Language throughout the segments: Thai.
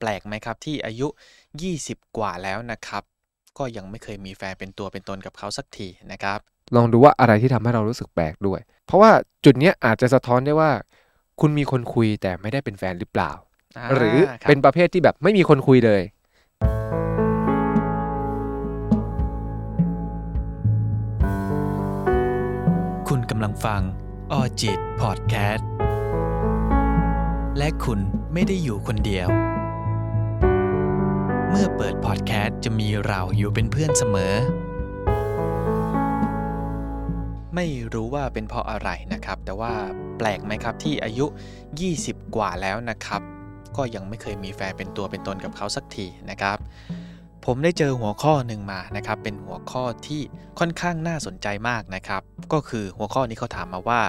แปลกไหมครับ ที่อายุ 20 กว่าแล้วนะครับ ก็ยังไม่เคยมีแฟนเป็นตัวเป็นตนกับเขาสักทีนะครับ ลองดูว่าอะไรที่ทำให้เรารู้สึกแปลกด้วย เพราะว่าจุดเนี้ยอาจจะสะท้อนได้ว่า คุณมีคนคุยแต่ไม่ได้เป็นแฟนหรือเปล่าอ่าหรือครับเป็นประเภทที่แบบไม่มีคนคุยเลยคุณกำลังฟังออจิตพอดแคสต์ และคุณไม่ได้อยู่คนเดียว เมื่อเปิดพอดแคสต์จะมีเราอยู่เป็นเพื่อนเสมอ ไม่รู้ว่าเป็นเพราะอะไรนะครับ แต่ว่าแปลกไหมครับที่อายุ 20 กว่าแล้วนะครับ ก็ยังไม่เคยมีแฟนเป็นตัวเป็นตนกับเขาสักทีนะครับ ผมได้เจอหัวข้อหนึ่งมานะครับ เป็นหัวข้อที่ค่อนข้างน่าสนใจมากนะครับ ก็คือหัวข้อนี้เขาถามมาว่า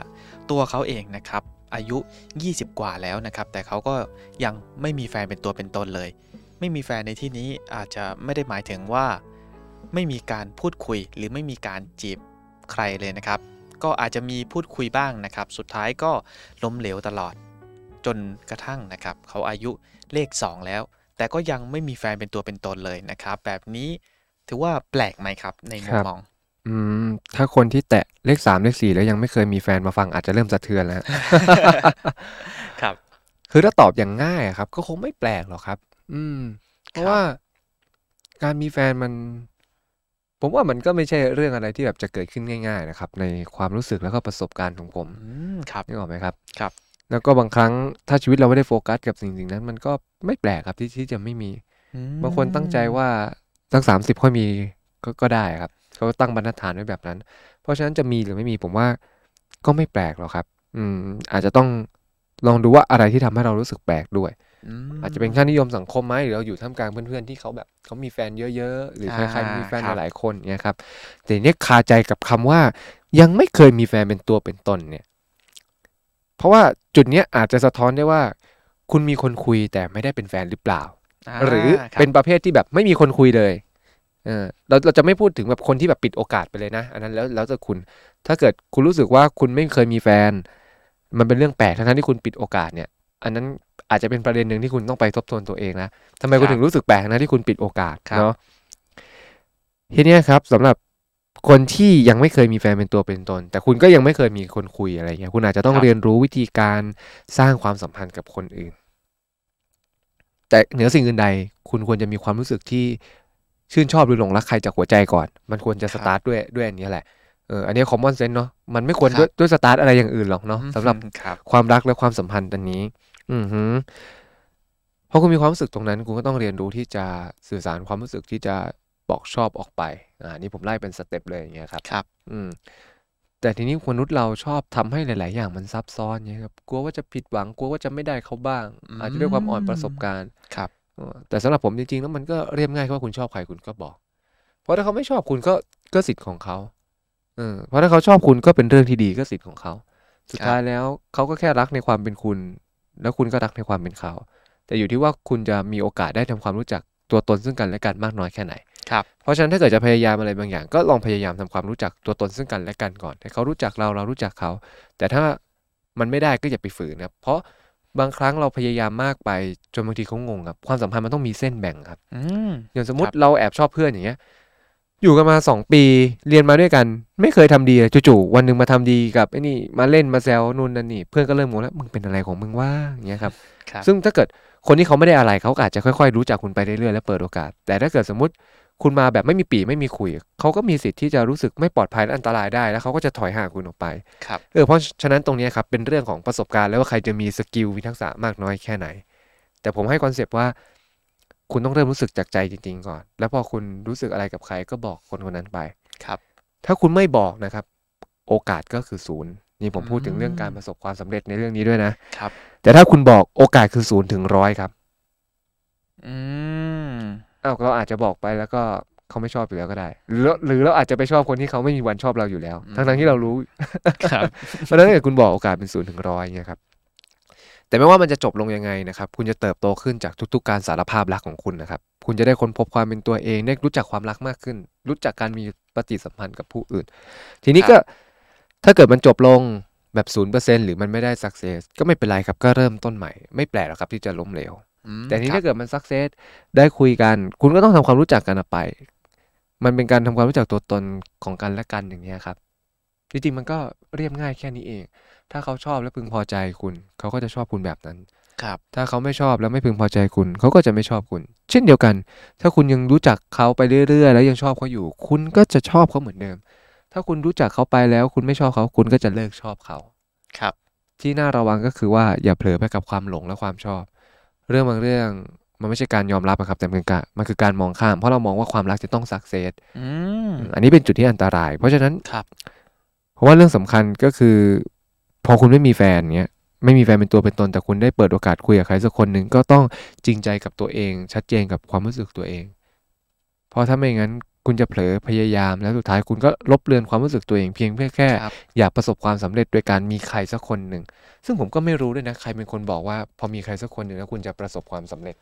ตัวเขาเองนะครับอายุ 20 กว่าแล้วนะครับ แต่เขาก็ยังไม่มีแฟนเป็นตัวเป็นตนเลย ไม่มีแฟนในที่นี้อาจจะไม่ได้หมายถึงว่า ไม่มีการพูดคุยหรือไม่มีการจีบใครเลยนะครับ ก็อาจจะมีพูดคุยบ้างนะครับ สุดท้ายก็ล้มเหลวตลอด จนกระทั่งนะครับ เขาอายุเลข 2 แล้ว แต่ก็ยังไม่มีแฟนเป็นตัวเป็นตนเลยนะครับ แบบนี้ถือว่าแปลกไหมครับในมุมครับมองอืมถ้าคนที่แตะเลขสามเลขสี่แล้วยังไม่เคยมีแฟนมาฟังอาจจะเริ่มสะเทือนแล้วครับ คือถ้าตอบอย่างง่ายอะครับ ก็คงไม่แปลกหรอกครับ อืม เพราะครับว่าการมีแฟนมัน ผมว่ามันก็ไม่ใช่เรื่องอะไรที่แบบจะเกิดขึ้นง่าย ๆ นะครับ ในความรู้สึกแล้วก็ประสบการณ์ของผมอืมครับนึกออกไหมครับ ครับ แล้วก็บางครั้งถ้าชีวิตเราไม่ได้โฟกัสกับสิ่งสิ่งนั้น มันก็ไม่แปลกครับที่ที่จะไม่มีอืมบางคนตั้งใจว่าตั้งสามสิบค่อยมีก็ก็ได้ครับเขาตั้งบรรทัดฐานไว้แบบนั้น เพราะฉะนั้นจะมีหรือไม่มีผมว่าก็ไม่แปลกหรอกครับ อืม อาจจะต้องลองดูว่าอะไรที่ทำให้เรารู้สึกแปลกด้วยม อาจจะเป็นค่านิยมสังคมไหมหรือเราอยู่ท่ามกลางเพื่อนๆที่เขาแบบเขามีแฟนเยอะๆ หรือใครอ่าๆมีแฟนครับหลายๆคนเนี่ยครับแต่เนี่ยคาใจกับคำว่า ยังไม่เคยมีแฟนเป็นตัวเป็นตนเนี่ย เพราะว่าจุดเนี้ยอาจจะสะท้อนได้ว่า คุณมีคนคุยแต่ไม่ได้เป็นแฟนหรือเปล่าาหรือครับเป็นประเภทที่แบบไม่มีคนคุยเลยเออเราเราจะไม่พูดถึงแบบคนที่แบบปิดโอกาสไปเลยนะ อันนั้นแล้วแล้วแต่คุณ ถ้าเกิดคุณรู้สึกว่าคุณไม่เคยมีแฟน มันเป็นเรื่องแปลกทั้งๆที่คุณปิดโอกาสเนี่ย อันนั้น อาจจะเป็นประเด็นหนึ่งที่คุณต้องไปทบทวนตัวเองนะทำไมคุณครับถึงรู้สึกแปลกนะที่คุณปิดโอกาสครับเนาะทีเนี้ยครับสำหรับคนที่ยังไม่เคยมีแฟนเป็นตัวเป็นตน แต่คุณก็ยังไม่เคยมีคนคุยอะไรเงี้ยคุณอาจจะต้องเรียนรู้วิธีการสร้างความสัมพันธ์กับคนอื่น แต่เหนือสิ่งอื่นใด คุณควรจะมีความรู้สึกที่ชื่นชอบหรือหลงรักใครจากหัวใจก่อน มันควรจะครับตาร์ทด้วยด้วยอันนี้แหละเอออันนี้ common sense เนาะมันไม่ควรครับด้วยด้วยสตาร์ทอะไรอย่างอื่นหรอกเนาะสำหรับครับความรักและความสัมพันธ์อันนี้ อือหือพอคุณมีความรู้สึกตรงนั้นคุณก็ต้องเรียนรู้ที่จะสื่อสารความรู้สึกที่จะบอกชอบออกไป อ่า นี่ผมไล่เป็น step เลยอย่างเงี้ยครับ ครับ อืม แต่ทีนี้มนุษย์เราชอบทำให้หลาย ๆ อย่างมันซับซ้อนเนี่ยครับ กลัวว่าจะผิดหวัง กลัวว่าจะไม่ได้เขาบ้างอืมอาจจะด้วยความอ่อนประสบการณ์ ครับเออแต่สำหรับผมจริง ๆ แล้วมันก็เรียบง่ายแค่ว่าคุณชอบใครคุณก็บอก เพราะถ้าเขาไม่ชอบคุณก็ก็สิทธิ์ของเขาเออเพราะถ้าเขาชอบคุณก็เป็นเรื่องที่ดีก็สิทธิ์ของเขา สุดครับท้ายแล้วเขาก็แค่รักในความเป็นคุณ แล้วคุณก็รักในความเป็นเขา แต่อยู่ที่ว่าคุณจะมีโอกาสได้ทำความรู้จักตัวตนซึ่งกันและกันมากน้อยแค่ไหนครับเพราะฉะนั้นถ้าเกิดจะพยายามอะไรบางอย่าง ก็ลองพยายามทำความรู้จักตัวตนซึ่งกันและกันก่อนให้เขารู้จักเราเรารู้จักเขา แต่ถ้ามันไม่ได้ก็อย่าไปฝืนครับเพราะบางครั้งเราพยายามมากไปจนบางทีเขางงครับความสัมพันธ์มันต้องมีเส้นแบ่งครับอืมอย่างสมมติครับเราแอบชอบเพื่อนอย่างเงี้ย อยู่กันมาสองปีเรียนมาด้วยกัน ไม่เคยทำดีเลยจู่ๆวันหนึ่งมาทำดีกับไอ้นี่มาเล่นมาแซวนู่นนั่นนี่เพื่อนก็เริ่มงงแล้วมึงเป็นอะไรของมึงว่าอย่างเงี้ยครับครับซึ่งถ้าเกิดคนที่เขาไม่ได้อะไรเขาก็อาจจะค่อยๆ รู้จักคุณไปเรื่อยๆและเปิดโอกาส แต่ถ้าเกิดสมมติคุณมาแบบไม่มีปี่ไม่มีขลุ่ยเขาก็มีสิทธิ์ที่จะรู้สึกไม่ปลอดภัยและอันตรายได้แล้วเขาก็จะถอยห่างคุณออกไปครับเออเพราะฉะนั้นตรงเนี้ยครับเป็นเรื่องของประสบการณ์แล้วว่าใครจะมี skill มีทักษะมากน้อยแค่ไหน แต่ผมให้ concept ว่า คุณต้องเริ่มรู้สึกจากใจจริง ๆ ก่อน แล้วพอคุณรู้สึกอะไรกับใครก็บอกคนคนนั้นไปครับ ถ้าคุณไม่บอกนะครับ โอกาสก็คือศูนย์นี่ผมพูดถึงอืมเรื่องการประสบความสำเร็จในเรื่องนี้ด้วยนะครับ แต่ถ้าคุณบอกโอกาสคือศูนย์ถึงร้อยครับ อืมอ้าวเราอาจจะบอกไปแล้วก็เขาไม่ชอบอยู่แล้วก็ได้ หรือหรือเราอาจจะไปชอบคนที่เขาไม่มีวันชอบเราอยู่แล้วอืมทั้งทั้งๆที่เรารู้ครับเพราะฉะนั้นถ้าเกิดคุณบอกโอกาสเป็นศูนย์ถึงร้อยเนี่ยครับ แต่ไม่ว่ามันจะจบลงยังไงนะครับ คุณจะเติบโตขึ้นจากทุกๆ การสารภาพรักของคุณนะครับ คุณจะได้ค้นพบความเป็นตัวเอง ได้รู้จักความรักมากขึ้น รู้จักการมีปฏิสัมพันธ์กับผู้อื่น ทีนี้ก็ถ้าเกิดมันจบลงแบบศูนย์เปอร์เซ็นต์หรือมันไม่ได้ success ก็ไม่เป็นไรครับ ก็เริ่มต้นใหม่ ไม่แปลกหรอกครับที่จะล้มเหลวอืมแต่ทีนี้ครับถ้าเกิดมัน success ได้คุยกัน คุณก็ต้องทำความรู้จักกันออกไป มันเป็นการทำความรู้จักตัวตนของกันและกันอย่างเงี้ยครับ จริงๆมันก็เรียบง่ายแค่นี้เอง ถ้าเขาชอบและพึงพอใจคุณ เขาก็จะชอบคุณแบบนั้น ครับ ถ้าเขาไม่ชอบแล้วไม่พึงพอใจคุณ เขาก็จะไม่ชอบคุณ เช่นเดียวกัน ถ้าคุณยังรู้จักเขาไปเรื่อยๆ แล้วยังชอบเขาอยู่ คุณก็จะชอบเขาเหมือนเดิม ถ้าคุณรู้จักเขาไปแล้ว คุณไม่ชอบเขา คุณก็จะเลิกชอบเขา ครับ ที่น่าระวังก็คือว่าอย่าเผลอไปกับความหลงและความชอบ เรื่องบางเรื่องมันไม่ใช่การยอมรับอะครับแต่มันคือการมันคือการมองข้าม เพราะเรามองว่าความรักจะต้องสักเซสอืมอันนี้เป็นจุดที่อันตราย เพราะฉะนั้นครับเพ ราะว่าเรื่องสำคัญก็คือ พอคุณไม่มีแฟนเนี้ยไม่มีแฟนเป็นตัวเป็นตนแต่คุณได้เปิดโอกาสคุยกับใครสักคนหนึ่งก็ต้องจริงใจกับตัวเอง ชัดเจนกับความรู้สึกตัวเอง เพราะถ้าไม่งั้นคุณจะเผลอพยายามแล้วสุดท้ายคุณก็ลบเลือนความรู้สึกตัวเองเพียงเพื่อแค่ครับอยากประสบความสำเร็จโดยการมีใครสักคนหนึ่งซึ่งผมก็ไม่รู้ด้วยนะใครเป็นคนบอกว่า พอมีใครสักคนหนึ่งแล้วคุณจะประสบความสำเร็จ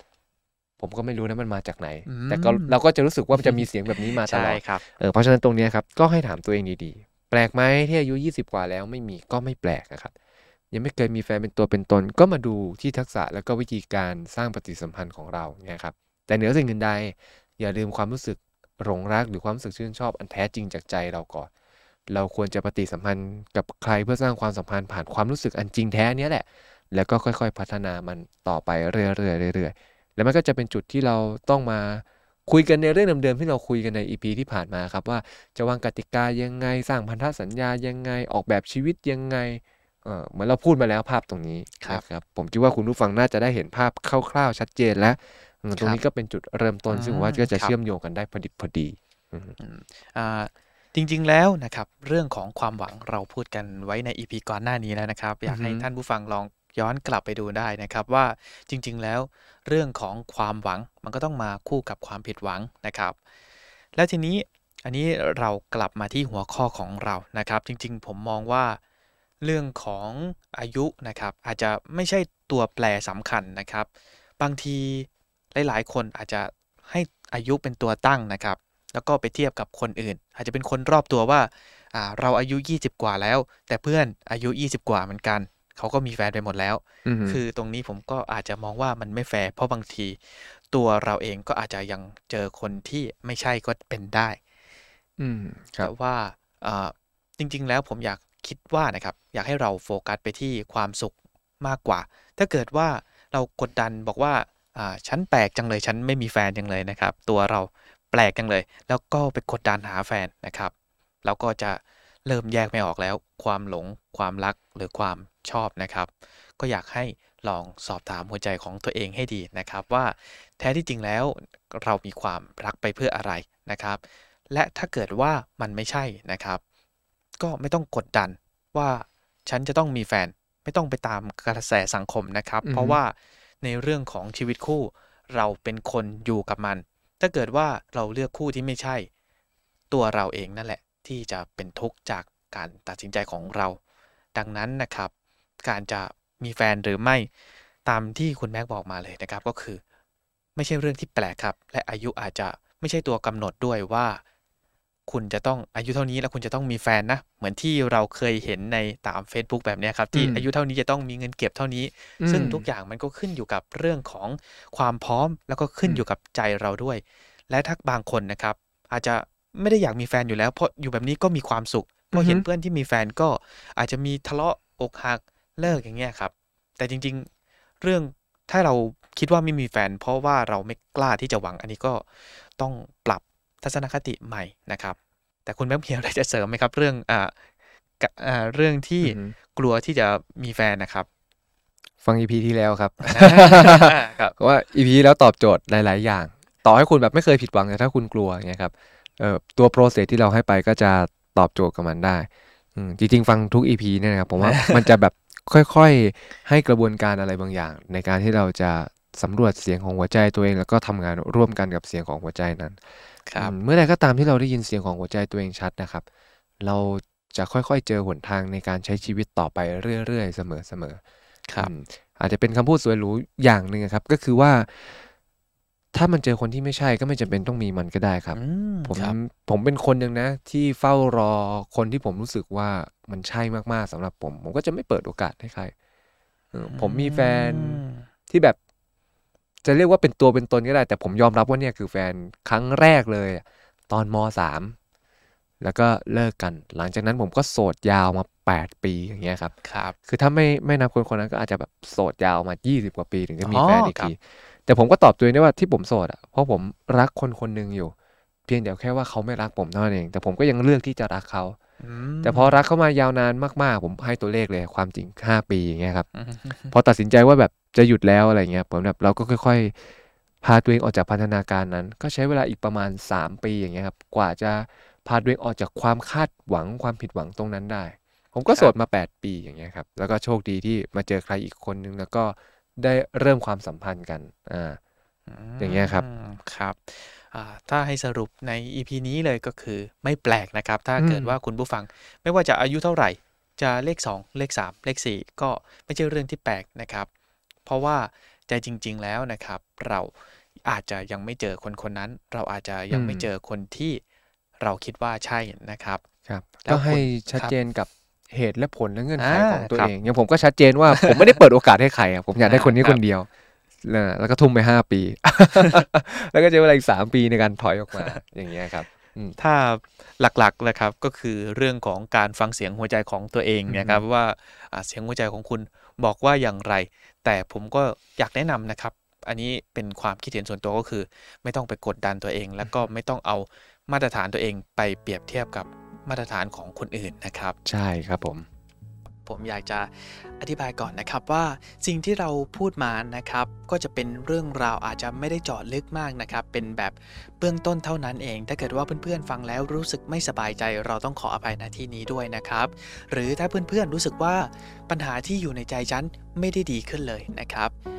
ผมก็ไม่รู้นะมันมาจากไหนอืมแต่ก็เราก็จะรู้สึกว่ามันจะมีเสียงแบบนี้มาตใช่ลอดครับเออเพราะฉะนั้นตรงเนี้ยครับก็ให้ถามตัวเองดีๆ แปลกไหมที่อายุ 20 กว่าแล้วไม่มีก็ไม่แปลกนะครับ ยังไม่เคยมีแฟนเป็นตัวเป็นตน ก็มาดูที่ทักษะแล้วก็วิธีการสร้างปฏิสัมพันธ์ของเราเนี่ยครับแต่เหนือสิ่งอื่นใด อย่าลืมความรู้สึกหลงรักหรือความรู้สึกชื่นชอบอันแท้จริงจากใจเราก่อน เราควรจะปฏิสัมพันธ์กับใครเพื่อสร้างความสัมพันธ์ผ่านความรู้สึกอันจริงแท้เนี้ยแหละ แล้วก็ค่อยๆ พัฒนามันต่อไปเรื่อยๆเรื่อยๆแล้วมันก็จะเป็นจุดที่เราต้องมา คุยกันในเรื่องเดิมๆที่เราคุยกันใน EP ที่ผ่านมาครับว่าจะวางกติกายังไง สร้างพันธสัญญายังไงออกแบบชีวิตยังไงเออเหมือนเราพูดมาแล้วภาพตรงนี้ครับนะครับผมคิดว่าคุณผู้ฟังน่าจะได้เห็นภาพคร่าวๆชัดเจนแล้วเออตรงนี้ก็เป็นจุดเริ่มต้นซึ่งผมว่าก็จะครับเชื่อมโยงกันได้พอดิบพอดีอืมอ่าจริง ๆ แล้วนะครับ เรื่องของความหวังเราพูดกันไว้ใน EP ก่อนหน้านี้แล้วนะครับ อยากให้อือฮึท่านผู้ฟังลอง ย้อนกลับไปดูได้นะครับว่าจริงๆ แล้วเรื่องของความหวังมันก็ต้องมาคู่กับความผิดหวังนะครับ แล้วทีนี้อันนี้เรากลับมาที่หัวข้อของเรานะครับ จริงๆ ผมมองว่าเรื่องของอายุนะครับ อาจจะไม่ใช่ตัวแปรสำคัญนะครับ บางทีหลายๆ คนอาจจะให้อายุเป็นตัวตั้งนะครับ แล้วก็ไปเทียบกับคนอื่น อาจจะเป็นคนรอบตัวว่าอ่าเราอายุ 20 กว่าแล้ว แต่เพื่อนอายุ 20 กว่าเหมือนกัน เขาก็มีแฟนไปหมดแล้วอืมคือตรงนี้ผมก็อาจจะมองว่ามันไม่แฟร์เพราะบางที ตัวเราเองก็อาจจะยังเจอคนที่ไม่ใช่ก็เป็นได้ อืมครับแต่ว่าเอ่อจริง ๆ แล้วผมอยากคิดว่านะครับ อยากให้เราโฟกัสไปที่ความสุขมากกว่า ถ้าเกิดว่าเรากดดันบอกว่าอ่าฉันแปลกจังเลยฉันไม่มีแฟนจังเลยนะครับ ตัวเราแปลกจังเลย แล้วก็ไปกดดันหาแฟนนะครับเราก็จะ เริ่มแยกไม่ออกแล้ว ความหลง ความรักหรือความชอบนะครับ ก็อยากให้ลองสอบถามหัวใจของตัวเองให้ดีนะครับ ว่าแท้ที่จริงแล้วเรามีความรักไปเพื่ออะไรนะครับ และถ้าเกิดว่ามันไม่ใช่นะครับ ก็ไม่ต้องกดดันว่าฉันจะต้องมีแฟนไม่ต้องไปตามกระแสสังคมนะครับอือฮึเพราะว่าในเรื่องของชีวิตคู่ เราเป็นคนอยู่กับมัน ถ้าเกิดว่าเราเลือกคู่ที่ไม่ใช่ ตัวเราเองนั่นแหละ ที่จะเป็นทุกข์จากการตัดสินใจของเรา ดังนั้นนะครับ การจะมีแฟนหรือไม่ตามที่คุณแม็กบอกมาเลยนะครับ ก็คือ ไม่ใช่เรื่องที่แปลกครับ และอายุอาจจะไม่ใช่ตัวกำหนดด้วยว่า คุณจะต้องอายุเท่านี้แล้วคุณจะต้องมีแฟนนะ เหมือนที่เราเคยเห็นในตาม Facebook แบบเนี้ยครับที่อืมอายุเท่านี้จะต้องมีเงินเก็บเท่านี้ ซึ่งทุกอย่างมันก็ขึ้นอยู่กับเรื่องของความพร้อม แล้วก็ขึ้นอืมอยู่กับใจเราด้วย และถ้าบางคนนะครับ อาจจะ ไม่ได้อยากมีแฟนอยู่แล้ว เพราะอยู่แบบนี้ก็มีความสุขพอเห็นเพื่อนที่มีแฟนก็อาจจะมีทะเลาะอกหักเลิกอย่างเงี้ยครับ แต่จริง ๆ เรื่องถ้าเราคิดว่าไม่มีแฟน เพราะว่าเราไม่กล้าที่จะหวังอันนี้ก็ต้องปรับทัศนคติใหม่นะครับ แต่คุณแม่เพียอะไรจะเสริมไหมครับ เรื่องอ่ากะอ่าเรื่องที่อือฮึกลัวที่จะมีแฟนนะครับ ฟัง EP ที่แล้วครับครับว่า EP แล้วตอบโจทย์หลาย ๆ อย่าง ต่อให้คุณแบบไม่เคยผิดหวังแต่ถ้าคุณกลัวอย่างเงี้ยครับเอ่อ ตัวโปรเซสที่เราให้ไปก็จะตอบโจทย์กับมันได้อืมจริงๆ ฟังทุก EP เนี่ยนะครับผมว่ามันจะแบบค่อยๆ ให้กระบวนการอะไรบางอย่าง ในการที่เราจะสำรวจเสียงของหัวใจตัวเอง แล้วก็ทำงานร่วมกันกับเสียงของหัวใจนั้นครับอืมเมื่อใดก็ตามที่เราได้ยินเสียงของหัวใจตัวเองชัดนะครับ เราจะค่อยๆ เจอหนทางในการใช้ชีวิตต่อไปเรื่อยๆ เสมอๆครับอืมอาจจะเป็นคำพูดสวยหรูอย่างหนึ่งอะครับ ก็คือว่า ถ้ามันเจอคนที่ไม่ใช่ก็ไม่จำเป็นต้องมีมันก็ได้ครับอืมผมครับผมเป็นคนหนึ่งนะ ที่เฝ้ารอคนที่ผมรู้สึกว่ามันใช่มากๆสำหรับผม ผมก็จะไม่เปิดโอกาสให้ใครเออผมมีแฟนอืมที่แบบ จะเรียกว่าเป็นตัวเป็นตนก็ได้ แต่ผมยอมรับว่าเนี่ยคือแฟนครั้งแรกเลย ตอนมสามแล้วก็เลิกกัน หลังจากนั้นผมก็โสดยาวมา 8 ปีอย่างเงี้ยครับครับ คือถ้าไม่ไม่นับคนคนนั้นก็อาจจะแบบโสดยาวมา 20 กว่าปีถึงจะมีอ๋อแฟนอีกครับที แต่ผมก็ตอบตัวเองได้ว่าที่ผมโสดอะเพราะผมรักคนคนหนึ่งอยู่ เพียงเดียวแค่ว่าเขาไม่รักผมเท่านั้นเอง แต่ผมก็ยังเลือกที่จะรักเขาอืมแต่พอรักเขามายาวนานมากๆ ผมให้ตัวเลขเลยความจริง5ปีอย่างเงี้ยครับอืมพอตัดสินใจว่าแบบจะหยุดแล้วอะไรเงี้ยผมแบบเราก็ค่อยๆ พาตัวเองออกจากพันธนาการนั้น ก็ใช้เวลาอีกประมาณ 3 ปีอย่างเงี้ยครับกว่าจะพาตัวเองออกจากความคาดหวังความผิดหวังตรงนั้นได้ ผมก็โสดมา 8 ปีอย่างเงี้ยครับแล้วก็โชคดีที่มาเจอใครอีกคนนึงแล้วก็ ได้เริ่มความสัมพันธ์กันอ่าอย่างเงี้ยครับมครับอ่าถ้าให้สรุปใน EP นี้เลยก็คือไม่แปลกนะครับ ถ้าเกิดว่าคุณผู้ฟัง ไม่ว่าจะอายุเท่าไหร่ จะเลข 2 เลข 3 เลข 4 ก็ไม่ใช่เรื่องที่แปลกนะครับ เพราะว่าใจจริง ๆ แล้วนะครับ เราอาจจะยังไม่เจอคนคนนั้น เราอาจจะยังไม่เจอคนที่เราคิดว่าใช่นะครับครับแล้วก็ให้คุณชัดครับเจนกับ เหตุและผลและเงื่อนไขอ่าของตัวครับเองอย่างผมก็ชัดเจนว่าผมไม่ได้เปิดโอกาสให้ใครอะผมอยากได้คนนี้อ่าคครับนเดียวแล้วแล้วก็ทุ่มไปห้าปี แล้วก็ใช้เวลาอีกสามปีในการถอยออกมาอย่างเงี้ยครับถ้าหลักๆเลยครับก็คือเรื่องของการฟังเสียงหัวใจของตัวเองนะครับว่าอ่าเสียงหัวใจของคุณบอกว่าอย่างไร แต่ผมก็อยากแนะนำนะครับ อันนี้เป็นความคิดเห็นส่วนตัวก็คือ ไม่ต้องไปกดดันตัวเอง แล้วก็ไม่ต้องเอามาตรฐานตัวเองไปเปรียบเทียบกับ มาตรฐานของคนอื่นนะครับ ใช่ครับผมผมอยากจะอธิบายก่อนนะครับว่าสิ่งที่เราพูดมานะครับ ก็จะเป็นเรื่องราวอาจจะไม่ได้เจาะลึกมากนะครับ เป็นแบบเบื้องต้นเท่านั้นเอง ถ้าเกิดว่าเพื่อนๆฟังแล้วรู้สึกไม่สบายใจ เราต้องขออภัยณที่นี้ด้วยนะครับ หรือถ้าเพื่อนๆรู้สึกว่าปัญหาที่อยู่ในใจฉันไม่ได้ดีขึ้นเลยนะครับ